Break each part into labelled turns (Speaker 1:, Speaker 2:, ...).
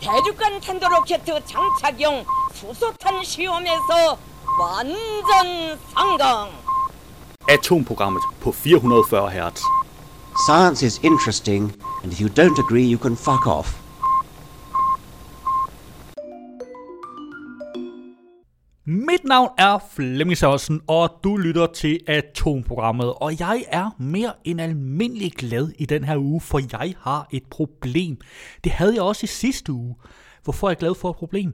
Speaker 1: 대륙간 탄도로켓 장착용 수소탄 시험에서 완전 성공.
Speaker 2: Atomprogrammet på 440 Hz.
Speaker 3: Science is interesting, and if you don't agree, you can fuck off.
Speaker 4: Mit navn er Flemming Sørensen, og du lytter til Atomprogrammet. Og jeg er mere end almindelig glad i den her uge, for jeg har et problem. Det havde jeg også i sidste uge. Hvorfor er jeg glad for et problem?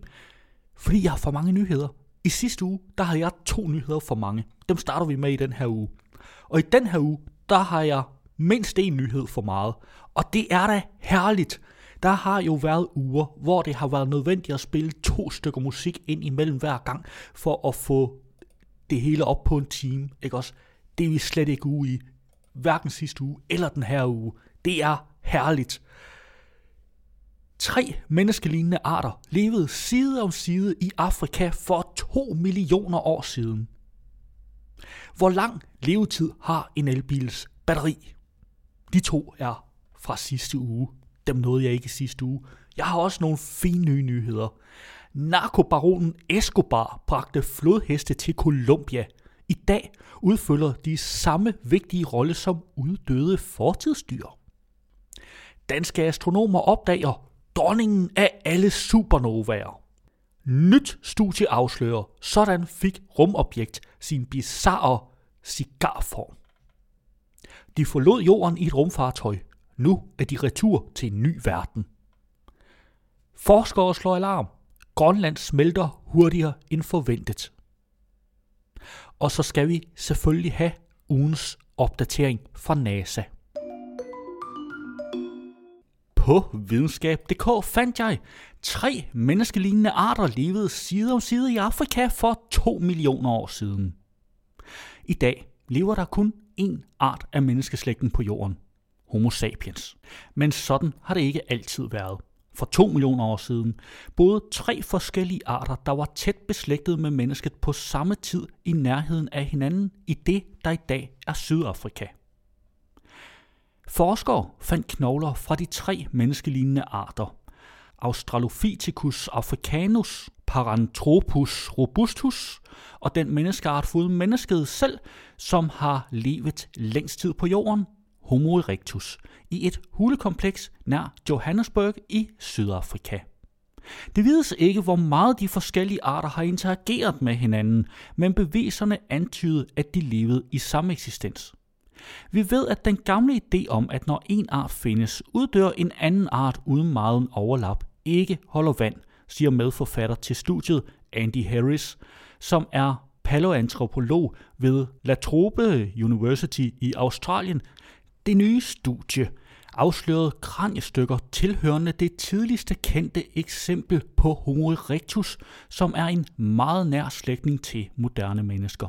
Speaker 4: Fordi jeg har for mange nyheder. I sidste uge, der havde jeg to nyheder for mange. Dem starter vi med i den her uge. Og i den her uge, der har jeg mindst en nyhed for meget. Og det er da herligt. Der har jo været uger, hvor det har været nødvendigt at spille to stykker musik ind imellem hver gang, for at få det hele op på en time. Ikke også? Det er vi slet ikke ude i. Hverken sidste uge eller den her uge. Det er herligt. Tre menneskelignende arter levede side om side i Afrika for 2 millioner år siden. Hvor lang levetid har en elbils batteri? De to er fra sidste uge. Dem nåede jeg ikke i sidste uge. Jeg har også nogle fine nye nyheder. Narkobaronen Escobar bragte flodheste til Colombia. I dag udfylder de samme vigtige rolle som uddøde fortidsdyr. Danske astronomer opdager dronningen af alle supernovaer. Nyt studie afslører, sådan fik rumobjekt sin bizarre cigarform. De forlod jorden i et rumfartøj. Nu er de retur til en ny verden. Forskere slår alarm. Grønland smelter hurtigere end forventet. Og så skal vi selvfølgelig have ugens opdatering fra NASA. På videnskab.dk fandt jeg, tre menneskelignende arter levede side om side i Afrika for 2 millioner år siden. I dag lever der kun én art af menneskeslægten på jorden, Homo sapiens. Men sådan har det ikke altid været. For to millioner år siden boede tre forskellige arter, der var tæt beslægtet med mennesket på samme tid i nærheden af hinanden i det, der i dag er Sydafrika. Forskere fandt knogler fra de tre menneskelignende arter. Australopithecus africanus, Paranthropus robustus og den menneskeart fod mennesket selv, som har levet længst tid på jorden, Homo erectus, i et hulekompleks nær Johannesburg i Sydafrika. Det vides ikke, hvor meget de forskellige arter har interageret med hinanden, men beviserne antyder, at de levede i samme eksistens. Vi ved, at den gamle idé om, at når en art findes, uddør en anden art uden meget overlap, ikke holder vand, siger medforfatter til studiet Andy Harris, som er paleoantropolog ved La Trobe University i Australien. Det nye studie afslørede kraniestykker tilhørende det tidligste kendte eksempel på Homo erectus, som er en meget nær slægtning til moderne mennesker.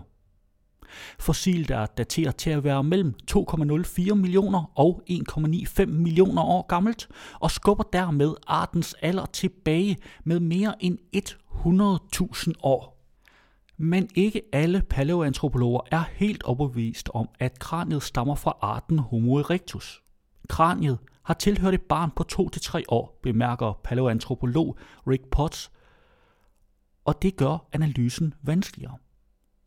Speaker 4: Fossil, der er dateret til at være mellem 2,04 millioner og 1,95 millioner år gammelt, og skubber dermed artens alder tilbage med mere end 100.000 år. Men ikke alle paleoantropologer er helt overbevist om, at kraniet stammer fra arten Homo erectus. Kraniet har tilhørt et barn på 2-3 år, bemærker paleoantropolog Rick Potts, og det gør analysen vanskeligere.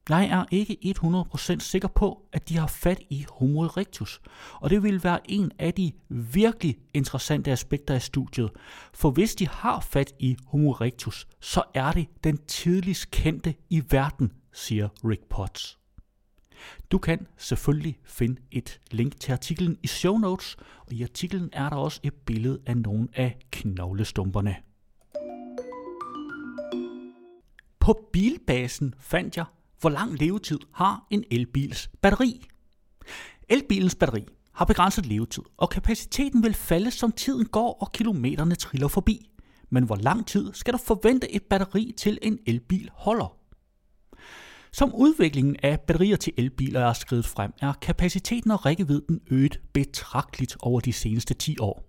Speaker 4: Jeg er ikke 100% sikker på, at de har fat i Homo erectus, og det vil være en af de virkelig interessante aspekter af studiet. For hvis de har fat i Homo erectus, så er det den tidligst kendte i verden, siger Rick Potts. Du kan selvfølgelig finde et link til artiklen i show notes, og i artiklen er der også et billede af nogle af knoglestumperne. På bilbasen fandt jeg hvor lang levetid har en elbils batteri? Elbilens batteri har begrænset levetid, og kapaciteten vil falde, som tiden går og kilometerne triller forbi. Men hvor lang tid skal du forvente et batteri til en elbil holder? Som udviklingen af batterier til elbiler er skrevet frem, er kapaciteten og rækkevidden øget betragteligt over de seneste 10 år.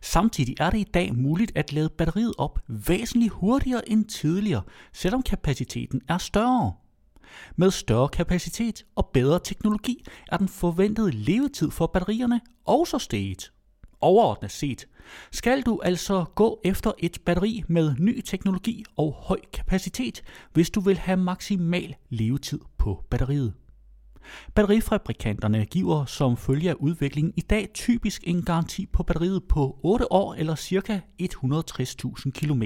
Speaker 4: Samtidig er det i dag muligt at lade batteriet op væsentligt hurtigere end tidligere, selvom kapaciteten er større. Med større kapacitet og bedre teknologi er den forventede levetid for batterierne også steget. Overordnet set skal du altså gå efter et batteri med ny teknologi og høj kapacitet, hvis du vil have maksimal levetid på batteriet. Batterifabrikanterne giver som følge af udviklingen i dag typisk en garanti på batteriet på 8 år eller ca. 160.000 km.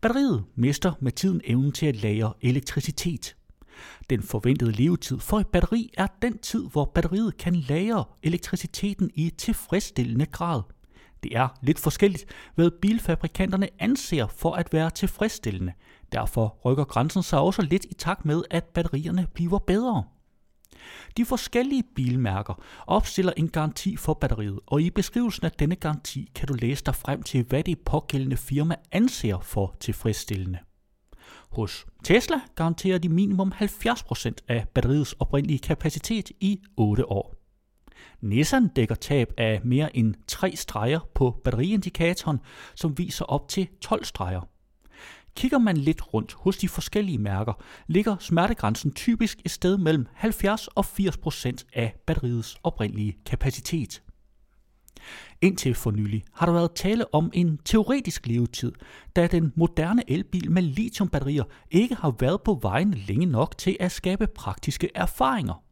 Speaker 4: Batteriet mister med tiden evnen til at lagre elektricitet. Den forventede levetid for et batteri er den tid, hvor batteriet kan lagre elektriciteten i tilfredsstillende grad. Det er lidt forskelligt, hvad bilfabrikanterne anser for at være tilfredsstillende. Derfor rykker grænsen sig også lidt i takt med, at batterierne bliver bedre. De forskellige bilmærker opstiller en garanti for batteriet, og i beskrivelsen af denne garanti kan du læse dig frem til, hvad det pågældende firma anser for tilfredsstillende. Hos Tesla garanterer de minimum 70% af batteriets oprindelige kapacitet i 8 år. Nissan dækker tab af mere end 3 streger på batteriindikatoren, som viser op til 12 streger. Kigger man lidt rundt hos de forskellige mærker, ligger smertegrænsen typisk et sted mellem 70 og 80 procent af batteriets oprindelige kapacitet. Indtil for nylig har der været tale om en teoretisk levetid, da den moderne elbil med lithiumbatterier ikke har været på vejen længe nok til at skabe praktiske erfaringer.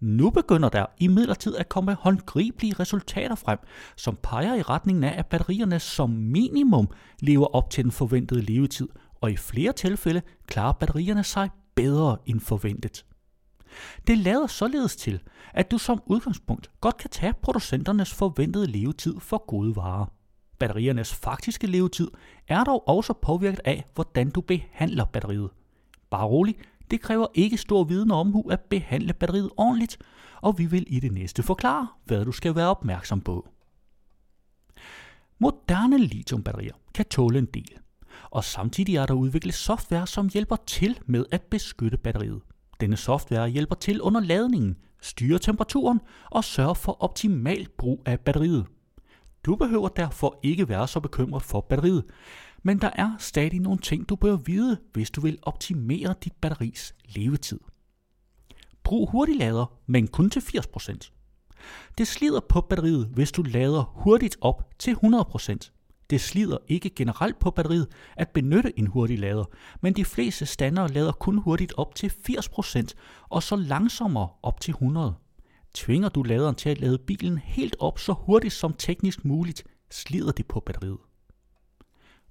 Speaker 4: Nu begynder der imidlertid at komme håndgribelige resultater frem, som peger i retningen af, at batterierne som minimum lever op til den forventede levetid, og i flere tilfælde klarer batterierne sig bedre end forventet. Det lader således til, at du som udgangspunkt godt kan tage producenternes forventede levetid for gode varer. Batteriernes faktiske levetid er dog også påvirket af, hvordan du behandler batteriet. Bare rolig, det kræver ikke stor viden om omhu at behandle batteriet ordentligt, og vi vil i det næste forklare, hvad du skal være opmærksom på. Moderne lithiumbatterier kan tåle en del, og samtidig er der udviklet software, som hjælper til med at beskytte batteriet. Denne software hjælper til under ladningen, styrer temperaturen og sørger for optimal brug af batteriet. Du behøver derfor ikke være så bekymret for batteriet, men der er stadig nogle ting, du bør vide, hvis du vil optimere dit batteris levetid. Brug hurtiglader, men kun til 80%. Det slider på batteriet, hvis du lader hurtigt op til 100%. Det slider ikke generelt på batteriet at benytte en hurtig lader, men de fleste standere lader kun hurtigt op til 80% og så langsommere op til 100. Tvinger du laderen til at lade bilen helt op så hurtigt som teknisk muligt, slider det på batteriet.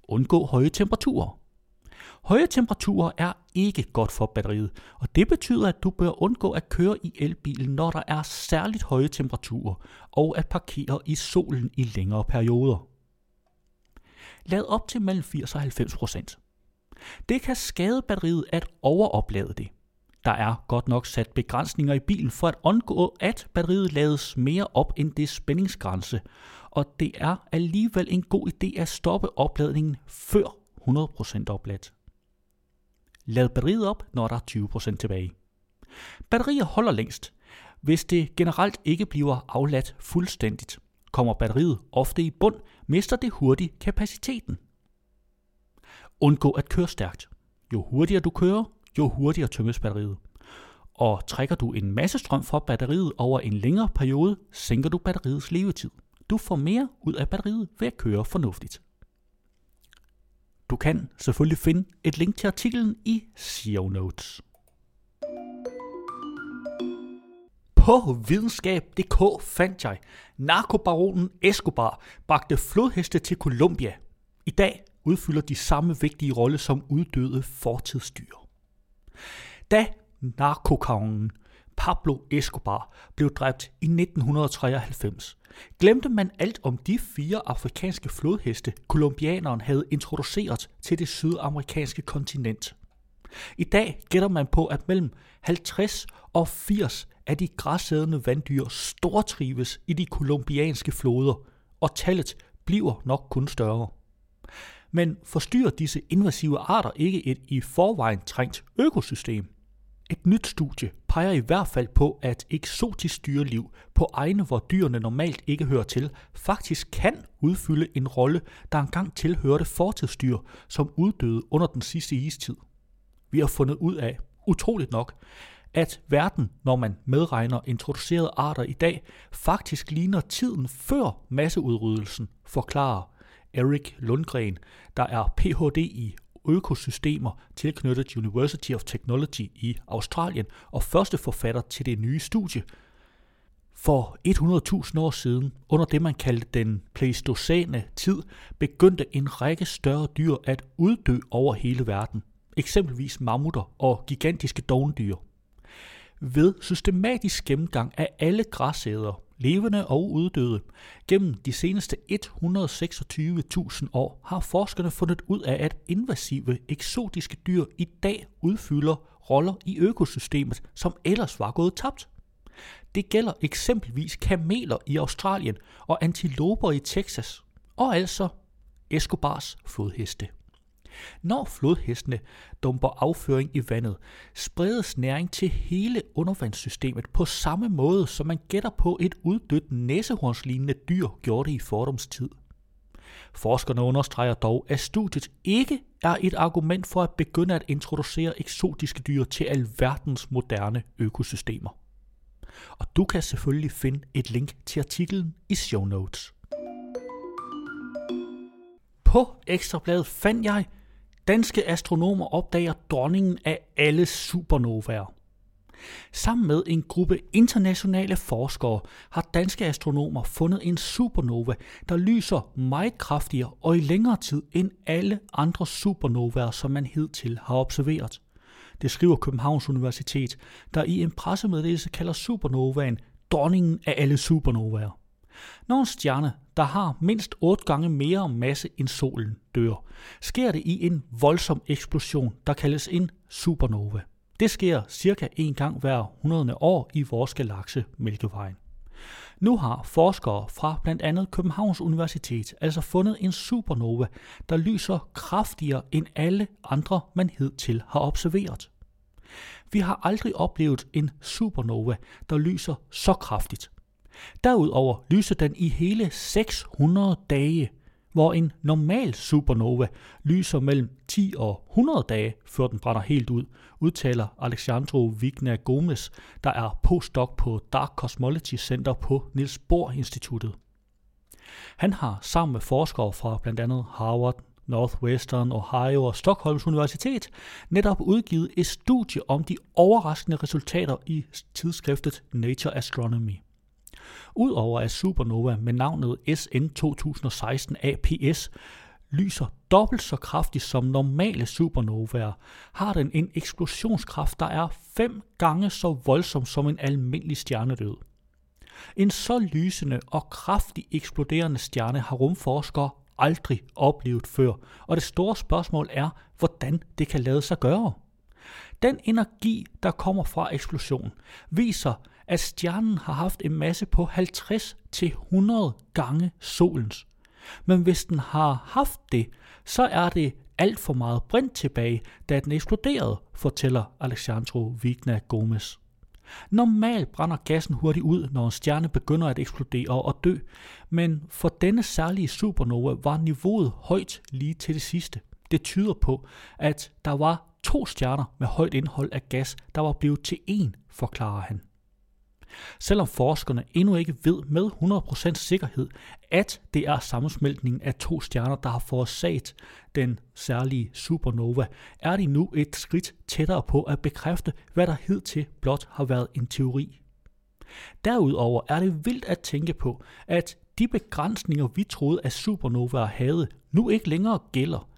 Speaker 4: Undgå høje temperaturer. Høje temperaturer er ikke godt for batteriet, og det betyder, at du bør undgå at køre i elbilen, når der er særligt høje temperaturer, og at parkere i solen i længere perioder. Lad op til mellem 80 og 90 procent. Det kan skade batteriet at overoplade det. Der er godt nok sat begrænsninger i bilen for at undgå, at batteriet lades mere op end det spændingsgrænse, og det er alligevel en god idé at stoppe opladningen før 100% opladt. Lad batteriet op, når der er 20% tilbage. Batterier holder længst, hvis det generelt ikke bliver afladt fuldstændigt. Kommer batteriet ofte i bund, mister det hurtigt kapaciteten. Undgå at køre stærkt. Jo hurtigere du kører, jo hurtigere tømmes batteriet. Og trækker du en masse strøm fra batteriet over en længere periode, sænker du batteriets levetid. Du får mere ud af batteriet ved at køre fornuftigt. Du kan selvfølgelig finde et link til artiklen i show notes. På videnskab.dk fandt jeg, narkobaronen Escobar bragte flodheste til Colombia. I dag udfylder de samme vigtige rolle som uddøde fortidsdyr. Da narkokongen Pablo Escobar blev dræbt i 1993, glemte man alt om de fire afrikanske flodheste, kolumbianeren havde introduceret til det sydamerikanske kontinent. I dag gætter man på, at mellem 50 og 80 af de græsædende vanddyr stortrives i de kolumbianske floder, og tallet bliver nok kun større. Men forstyrrer disse invasive arter ikke et i forvejen trængt økosystem? Et nyt studie peger i hvert fald på, at eksotisk dyreliv på egne, hvor dyrene normalt ikke hører til, faktisk kan udfylde en rolle, der engang tilhørte fortidsdyr, som uddøde under den sidste istid. Vi har fundet ud af, utroligt nok, at verden, når man medregner introducerede arter i dag, faktisk ligner tiden før masseudryddelsen, forklarer Erik Lundgren, der er Ph.D. i økosystemer tilknyttet University of Technology i Australien og første forfatter til det nye studie. For 100.000 år siden, under det man kaldte den pleistocæne tid, begyndte en række større dyr at uddø over hele verden, eksempelvis mammutter og gigantiske dovendyr. Ved systematisk gennemgang af alle græsæder, levende og uddøde, gennem de seneste 126.000 år har forskerne fundet ud af, at invasive, eksotiske dyr i dag udfylder roller i økosystemet, som ellers var gået tabt. Det gælder eksempelvis kameler i Australien og antiloper i Texas, og altså Escobars flodheste. Når flodhestene dumper afføring i vandet, spredes næring til hele undervandssystemet på samme måde, som man gætter på et uddødt næsehornslignende dyr gjorde det i fordomstid. Forskerne understreger dog, at studiet ikke er et argument for at begynde at introducere eksotiske dyr til alverdens moderne økosystemer. Og du kan selvfølgelig finde et link til artiklen i show notes. På Ekstrabladet fandt jeg, danske astronomer opdager dronningen af alle supernovaer. Sammen med en gruppe internationale forskere har danske astronomer fundet en supernova, der lyser meget kraftigere og i længere tid end alle andre supernovaer, som man hidtil har observeret. Det skriver Københavns Universitet, der i en pressemeddelelse kalder supernovaen dronningen af alle supernovaer. Når en stjerne, der har mindst 8 gange mere masse end solen, dør, sker det i en voldsom eksplosion, der kaldes en supernova. Det sker cirka en gang hver 100 år i vores galakse Mælkevejen. Nu har forskere fra blandt andet Københavns Universitet altså fundet en supernova, der lyser kraftigere end alle andre, man hidtil har observeret. Vi har aldrig oplevet en supernova, der lyser så kraftigt. Derudover lyser den i hele 600 dage, hvor en normal supernova lyser mellem 10 og 100 dage, før den brænder helt ud, udtaler Alexandro Vigna Gomes, der er postdoc på Dark Cosmology Center på Niels Bohr Instituttet. Han har sammen med forskere fra blandt andet Harvard, Northwestern, Ohio og Stockholms Universitet netop udgivet et studie om de overraskende resultater i tidsskriftet Nature Astronomy. Udover at supernova med navnet SN 2016 APS lyser dobbelt så kraftigt som normale supernovaer, har den en eksplosionskraft, der er fem gange så voldsom som en almindelig stjernedød. En så lysende og kraftig eksploderende stjerne har rumforskere aldrig oplevet før, og det store spørgsmål er, hvordan det kan lade sig gøre. Den energi, der kommer fra eksplosionen, viser, at stjernen har haft en masse på 50-100 gange solens. Men hvis den har haft det, så er det alt for meget brint tilbage, da den eksploderede, fortæller Alexandro Vigna Gomes. Normalt brænder gassen hurtigt ud, når en stjerne begynder at eksplodere og dø, men for denne særlige supernova var niveauet højt lige til det sidste. Det tyder på, at der var to stjerner med højt indhold af gas, der var blevet til én, forklarer han. Selvom forskerne endnu ikke ved med 100% sikkerhed, at det er sammensmeltningen af to stjerner, der har forårsaget den særlige supernova, er de nu et skridt tættere på at bekræfte, hvad der hidtil blot har været en teori. Derudover er det vildt at tænke på, at de begrænsninger, vi troede, at supernovaer havde, nu ikke længere gælder.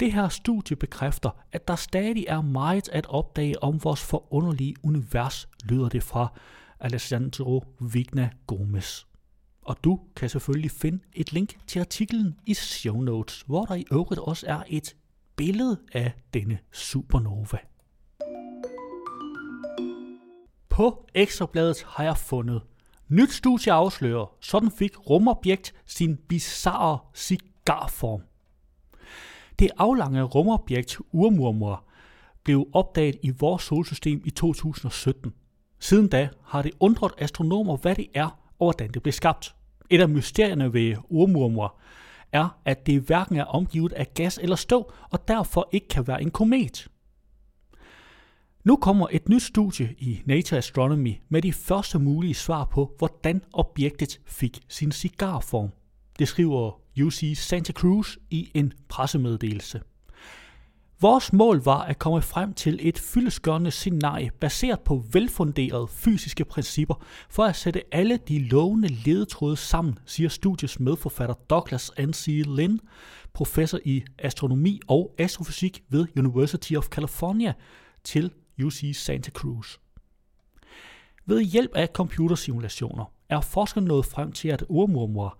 Speaker 4: Det her studie bekræfter, at der stadig er meget at opdage om vores forunderlige univers, lyder det fra Alessandro Vigna Gomes. Og du kan selvfølgelig finde et link til artiklen i show notes, hvor der i øvrigt også er et billede af denne supernova. På Ekstrabladet har jeg fundet Nyt studie afslører, sådan fik rumobjekt sin bizarre cigarform. Det aflange rumobjekt Urmurmur blev opdaget i vores solsystem i 2017. Siden da har det undret astronomer, hvad det er og hvordan det blev skabt. Et af mysterierne ved Urmurmur er, at det hverken er omgivet af gas eller støv, og derfor ikke kan være en komet. Nu kommer et nyt studie i Nature Astronomy med de første mulige svar på, hvordan objektet fik sin cigarform. Det skriver UC Santa Cruz i en pressemeddelelse. Vores mål var at komme frem til et fyldesgørende scenarie baseret på velfunderede fysiske principper for at sætte alle de lovende ledetråde sammen, siger studiets medforfatter Douglas N.C. Lynn, professor i astronomi og astrofysik ved University of California, til UC Santa Cruz. Ved hjælp af computersimulationer er forskerne nået frem til, at urmormor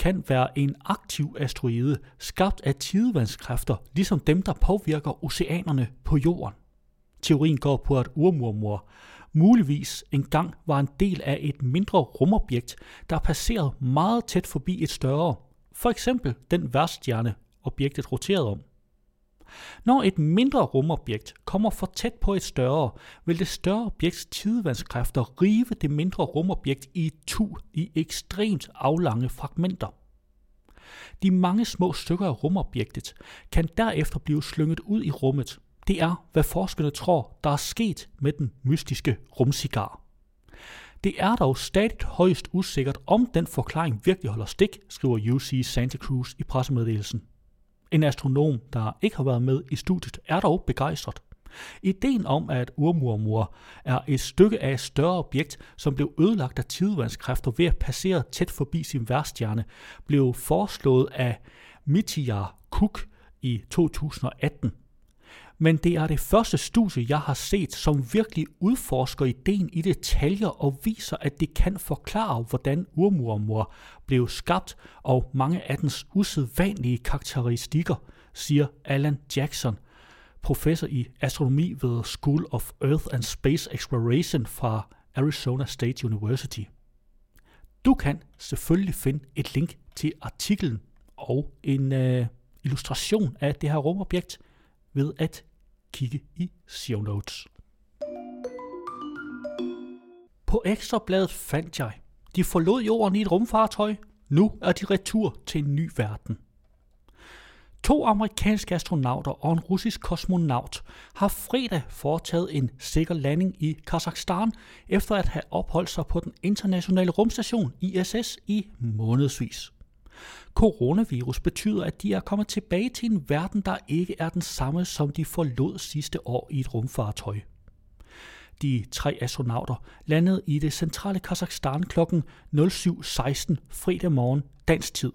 Speaker 4: kan være en aktiv asteroide skabt af tidevandskræfter, ligesom dem, der påvirker oceanerne på jorden. Teorien går på, at urmormor muligvis engang var en del af et mindre rumobjekt, der passerede meget tæt forbi et større, for eksempel den værststjerne, objektet roterede om. Når et mindre rumobjekt kommer for tæt på et større, vil det større objekts tidevandskræfter rive det mindre rumobjekt i tu i ekstremt aflange fragmenter. De mange små stykker af rumobjektet kan derefter blive slynget ud i rummet. Det er, hvad forskerne tror, der er sket med den mystiske rumcigar. Det er dog stadig højst usikkert, om den forklaring virkelig holder stik, skriver UC Santa Cruz i pressemeddelelsen. En astronom, der ikke har været med i studiet, er dog begejstret. Ideen om, at Urmurmur er et stykke af et større objekt, som blev ødelagt af tidevandskræfter ved at passere tæt forbi sin værstjerne, blev foreslået af Mitya Cook i 2018. Men det er det første studie, jeg har set, som virkelig udforsker ideen i detaljer og viser, at det kan forklare, hvordan urmormor blev skabt og mange af dens usædvanlige karakteristikker, siger Alan Jackson, professor i astronomi ved School of Earth and Space Exploration fra Arizona State University. Du kan selvfølgelig finde et link til artiklen og en øh, illustration af det her rumobjekt ved at kigge i show notes. På Ekstrabladet fandt jeg, de forlod jorden i et rumfartøj. Nu er de retur til en ny verden. To amerikanske astronauter og en russisk kosmonaut har fredag foretaget en sikker landing i Kazakhstan efter at have opholdt sig på den internationale rumstation ISS i månedsvis. Coronavirus betyder, at de er kommet tilbage til en verden, der ikke er den samme, som de forlod sidste år i et rumfartøj. De tre astronauter landede i det centrale Kazakhstan kl. 07.16 fredag morgen dansk tid.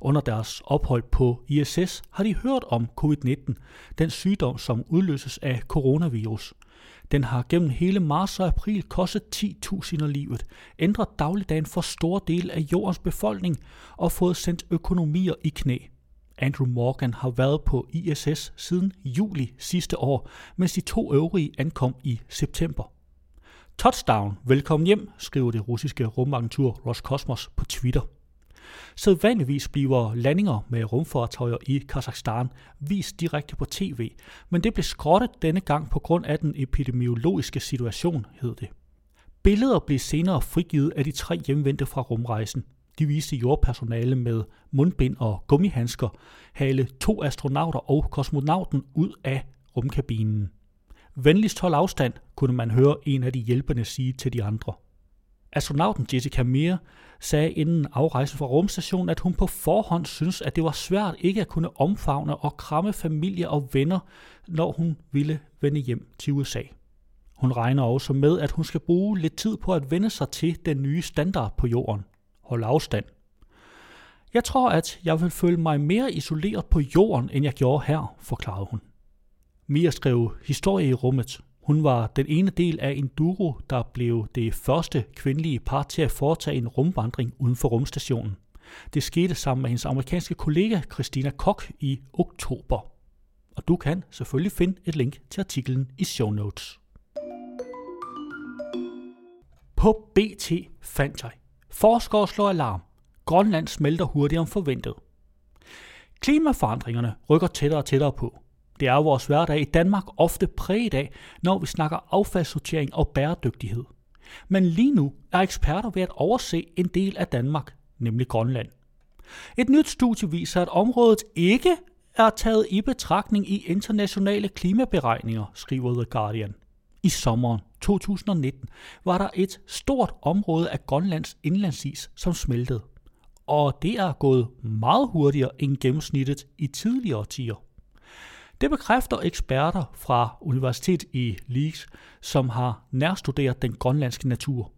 Speaker 4: Under deres ophold på ISS har de hørt om covid-19, den sygdom, som udløses af coronavirus. Den har gennem hele marts og april kostet 10.000 livet, ændret dagligdagen for store dele af jordens befolkning og fået sendt økonomier i knæ. Andrew Morgan har været på ISS siden juli sidste år, mens de to øvrige ankom i september. Touchdown, velkommen hjem, skriver det russiske rumagentur Roskosmos på Twitter. Sædvanligvis bliver landinger med rumfartøjer i Kazakhstan vist direkte på tv, men det blev skrottet denne gang på grund af den epidemiologiske situation, hed det. Billeder blev senere frigivet af de tre hjemvendte fra rumrejsen. De viste jordpersonale med mundbind og gummihandsker hale to astronauter og kosmonauten ud af rumkabinen. Venligst hold afstand, kunne man høre en af de hjælpende sige til de andre. Astronauten Jessica Meir sagde inden afrejsen fra rumstationen, at hun på forhånd synes, at det var svært ikke at kunne omfavne og kramme familie og venner, når hun ville vende hjem til USA. Hun regner også med, at hun skal bruge lidt tid på at vende sig til den nye standard på jorden. Hold afstand. Jeg tror, at jeg vil føle mig mere isoleret på jorden, end jeg gjorde her, forklarede hun. Mia skrev historie i rummet, hun var den ene del af en duo, der blev det første kvindelige par til at foretage en rumvandring uden for rumstationen. Det skete sammen med hendes amerikanske kollega Christina Koch i oktober. Og du kan selvfølgelig finde et link til artiklen i show notes. På BT fandt jeg. Forskere slår alarm. Grønland smelter hurtigere end forventet. Klimaforandringerne rykker tættere og tættere på. Det er vores hverdag i Danmark ofte præget af, når vi snakker affaldssortering og bæredygtighed. Men lige nu er eksperter ved at overse en del af Danmark, nemlig Grønland. Et nyt studie viser, at området ikke er taget i betragtning i internationale klimaberegninger, skriver The Guardian. i sommeren 2019 var der et stort område af Grønlands indlandsis, som smeltede. Og det er gået meget hurtigere end gennemsnittet i tidligere årtier. Det bekræfter eksperter fra Universitet i Leeds, som har nærstuderet den grønlandske natur.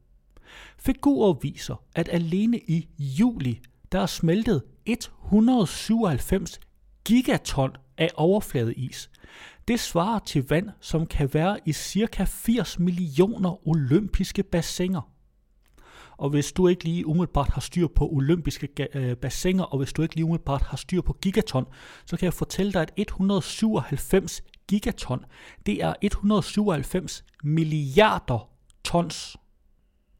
Speaker 4: Figurer viser, at alene i juli, der er smeltet 197 gigaton af overfladeis. Det svarer til vand, som kan være i cirka 80 millioner olympiske bassiner. Og hvis du ikke lige umiddelbart har styr på olympiske øh, bassiner, og hvis du ikke lige umiddelbart har styr på gigaton, så kan jeg fortælle dig, at 197 gigaton, det er 197 milliarder tons,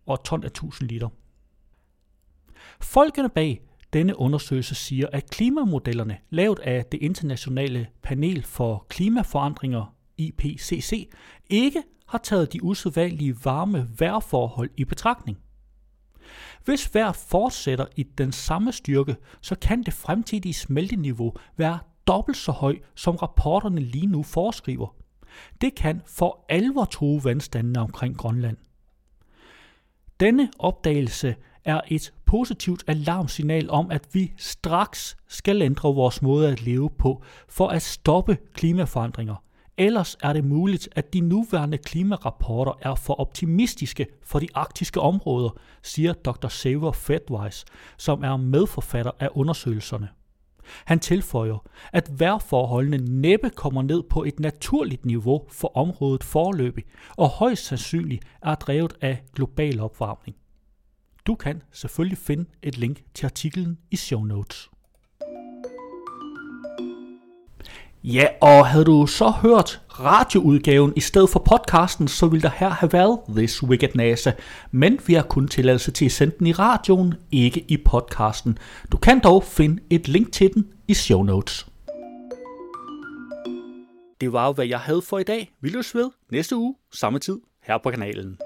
Speaker 4: og ton er 1000 liter. Folkene bag denne undersøgelse siger, at klimamodellerne, lavet af det internationale panel for klimaforandringer, IPCC, ikke har taget de usædvanlige varme vejrforhold i betragtning. Hvis vejr fortsætter i den samme styrke, så kan det fremtidige smelteniveau være dobbelt så høj, som rapporterne lige nu foreskriver. Det kan for alvor true vandstandene omkring Grønland. Denne opdagelse er et positivt alarmsignal om, at vi straks skal ændre vores måde at leve på for at stoppe klimaforandringer. Ellers er det muligt, at de nuværende klimarapporter er for optimistiske for de arktiske områder, siger Dr. Saver Fedwise, som er medforfatter af undersøgelserne. Han tilføjer, at vejrforholdene næppe kommer ned på et naturligt niveau for området forløbig, og højst sandsynligt er drevet af global opvarmning. Du kan selvfølgelig finde et link til artiklen i show notes. Ja, og havde du så hørt radioudgaven i stedet for podcasten, så ville der her have været This Wicked NASA. Men vi har kun tilladelse til at sende den i radioen, ikke i podcasten. Du kan dog finde et link til den i show notes. Det var jo, hvad jeg havde for i dag. Vi løs ved næste uge, samme tid, her på kanalen.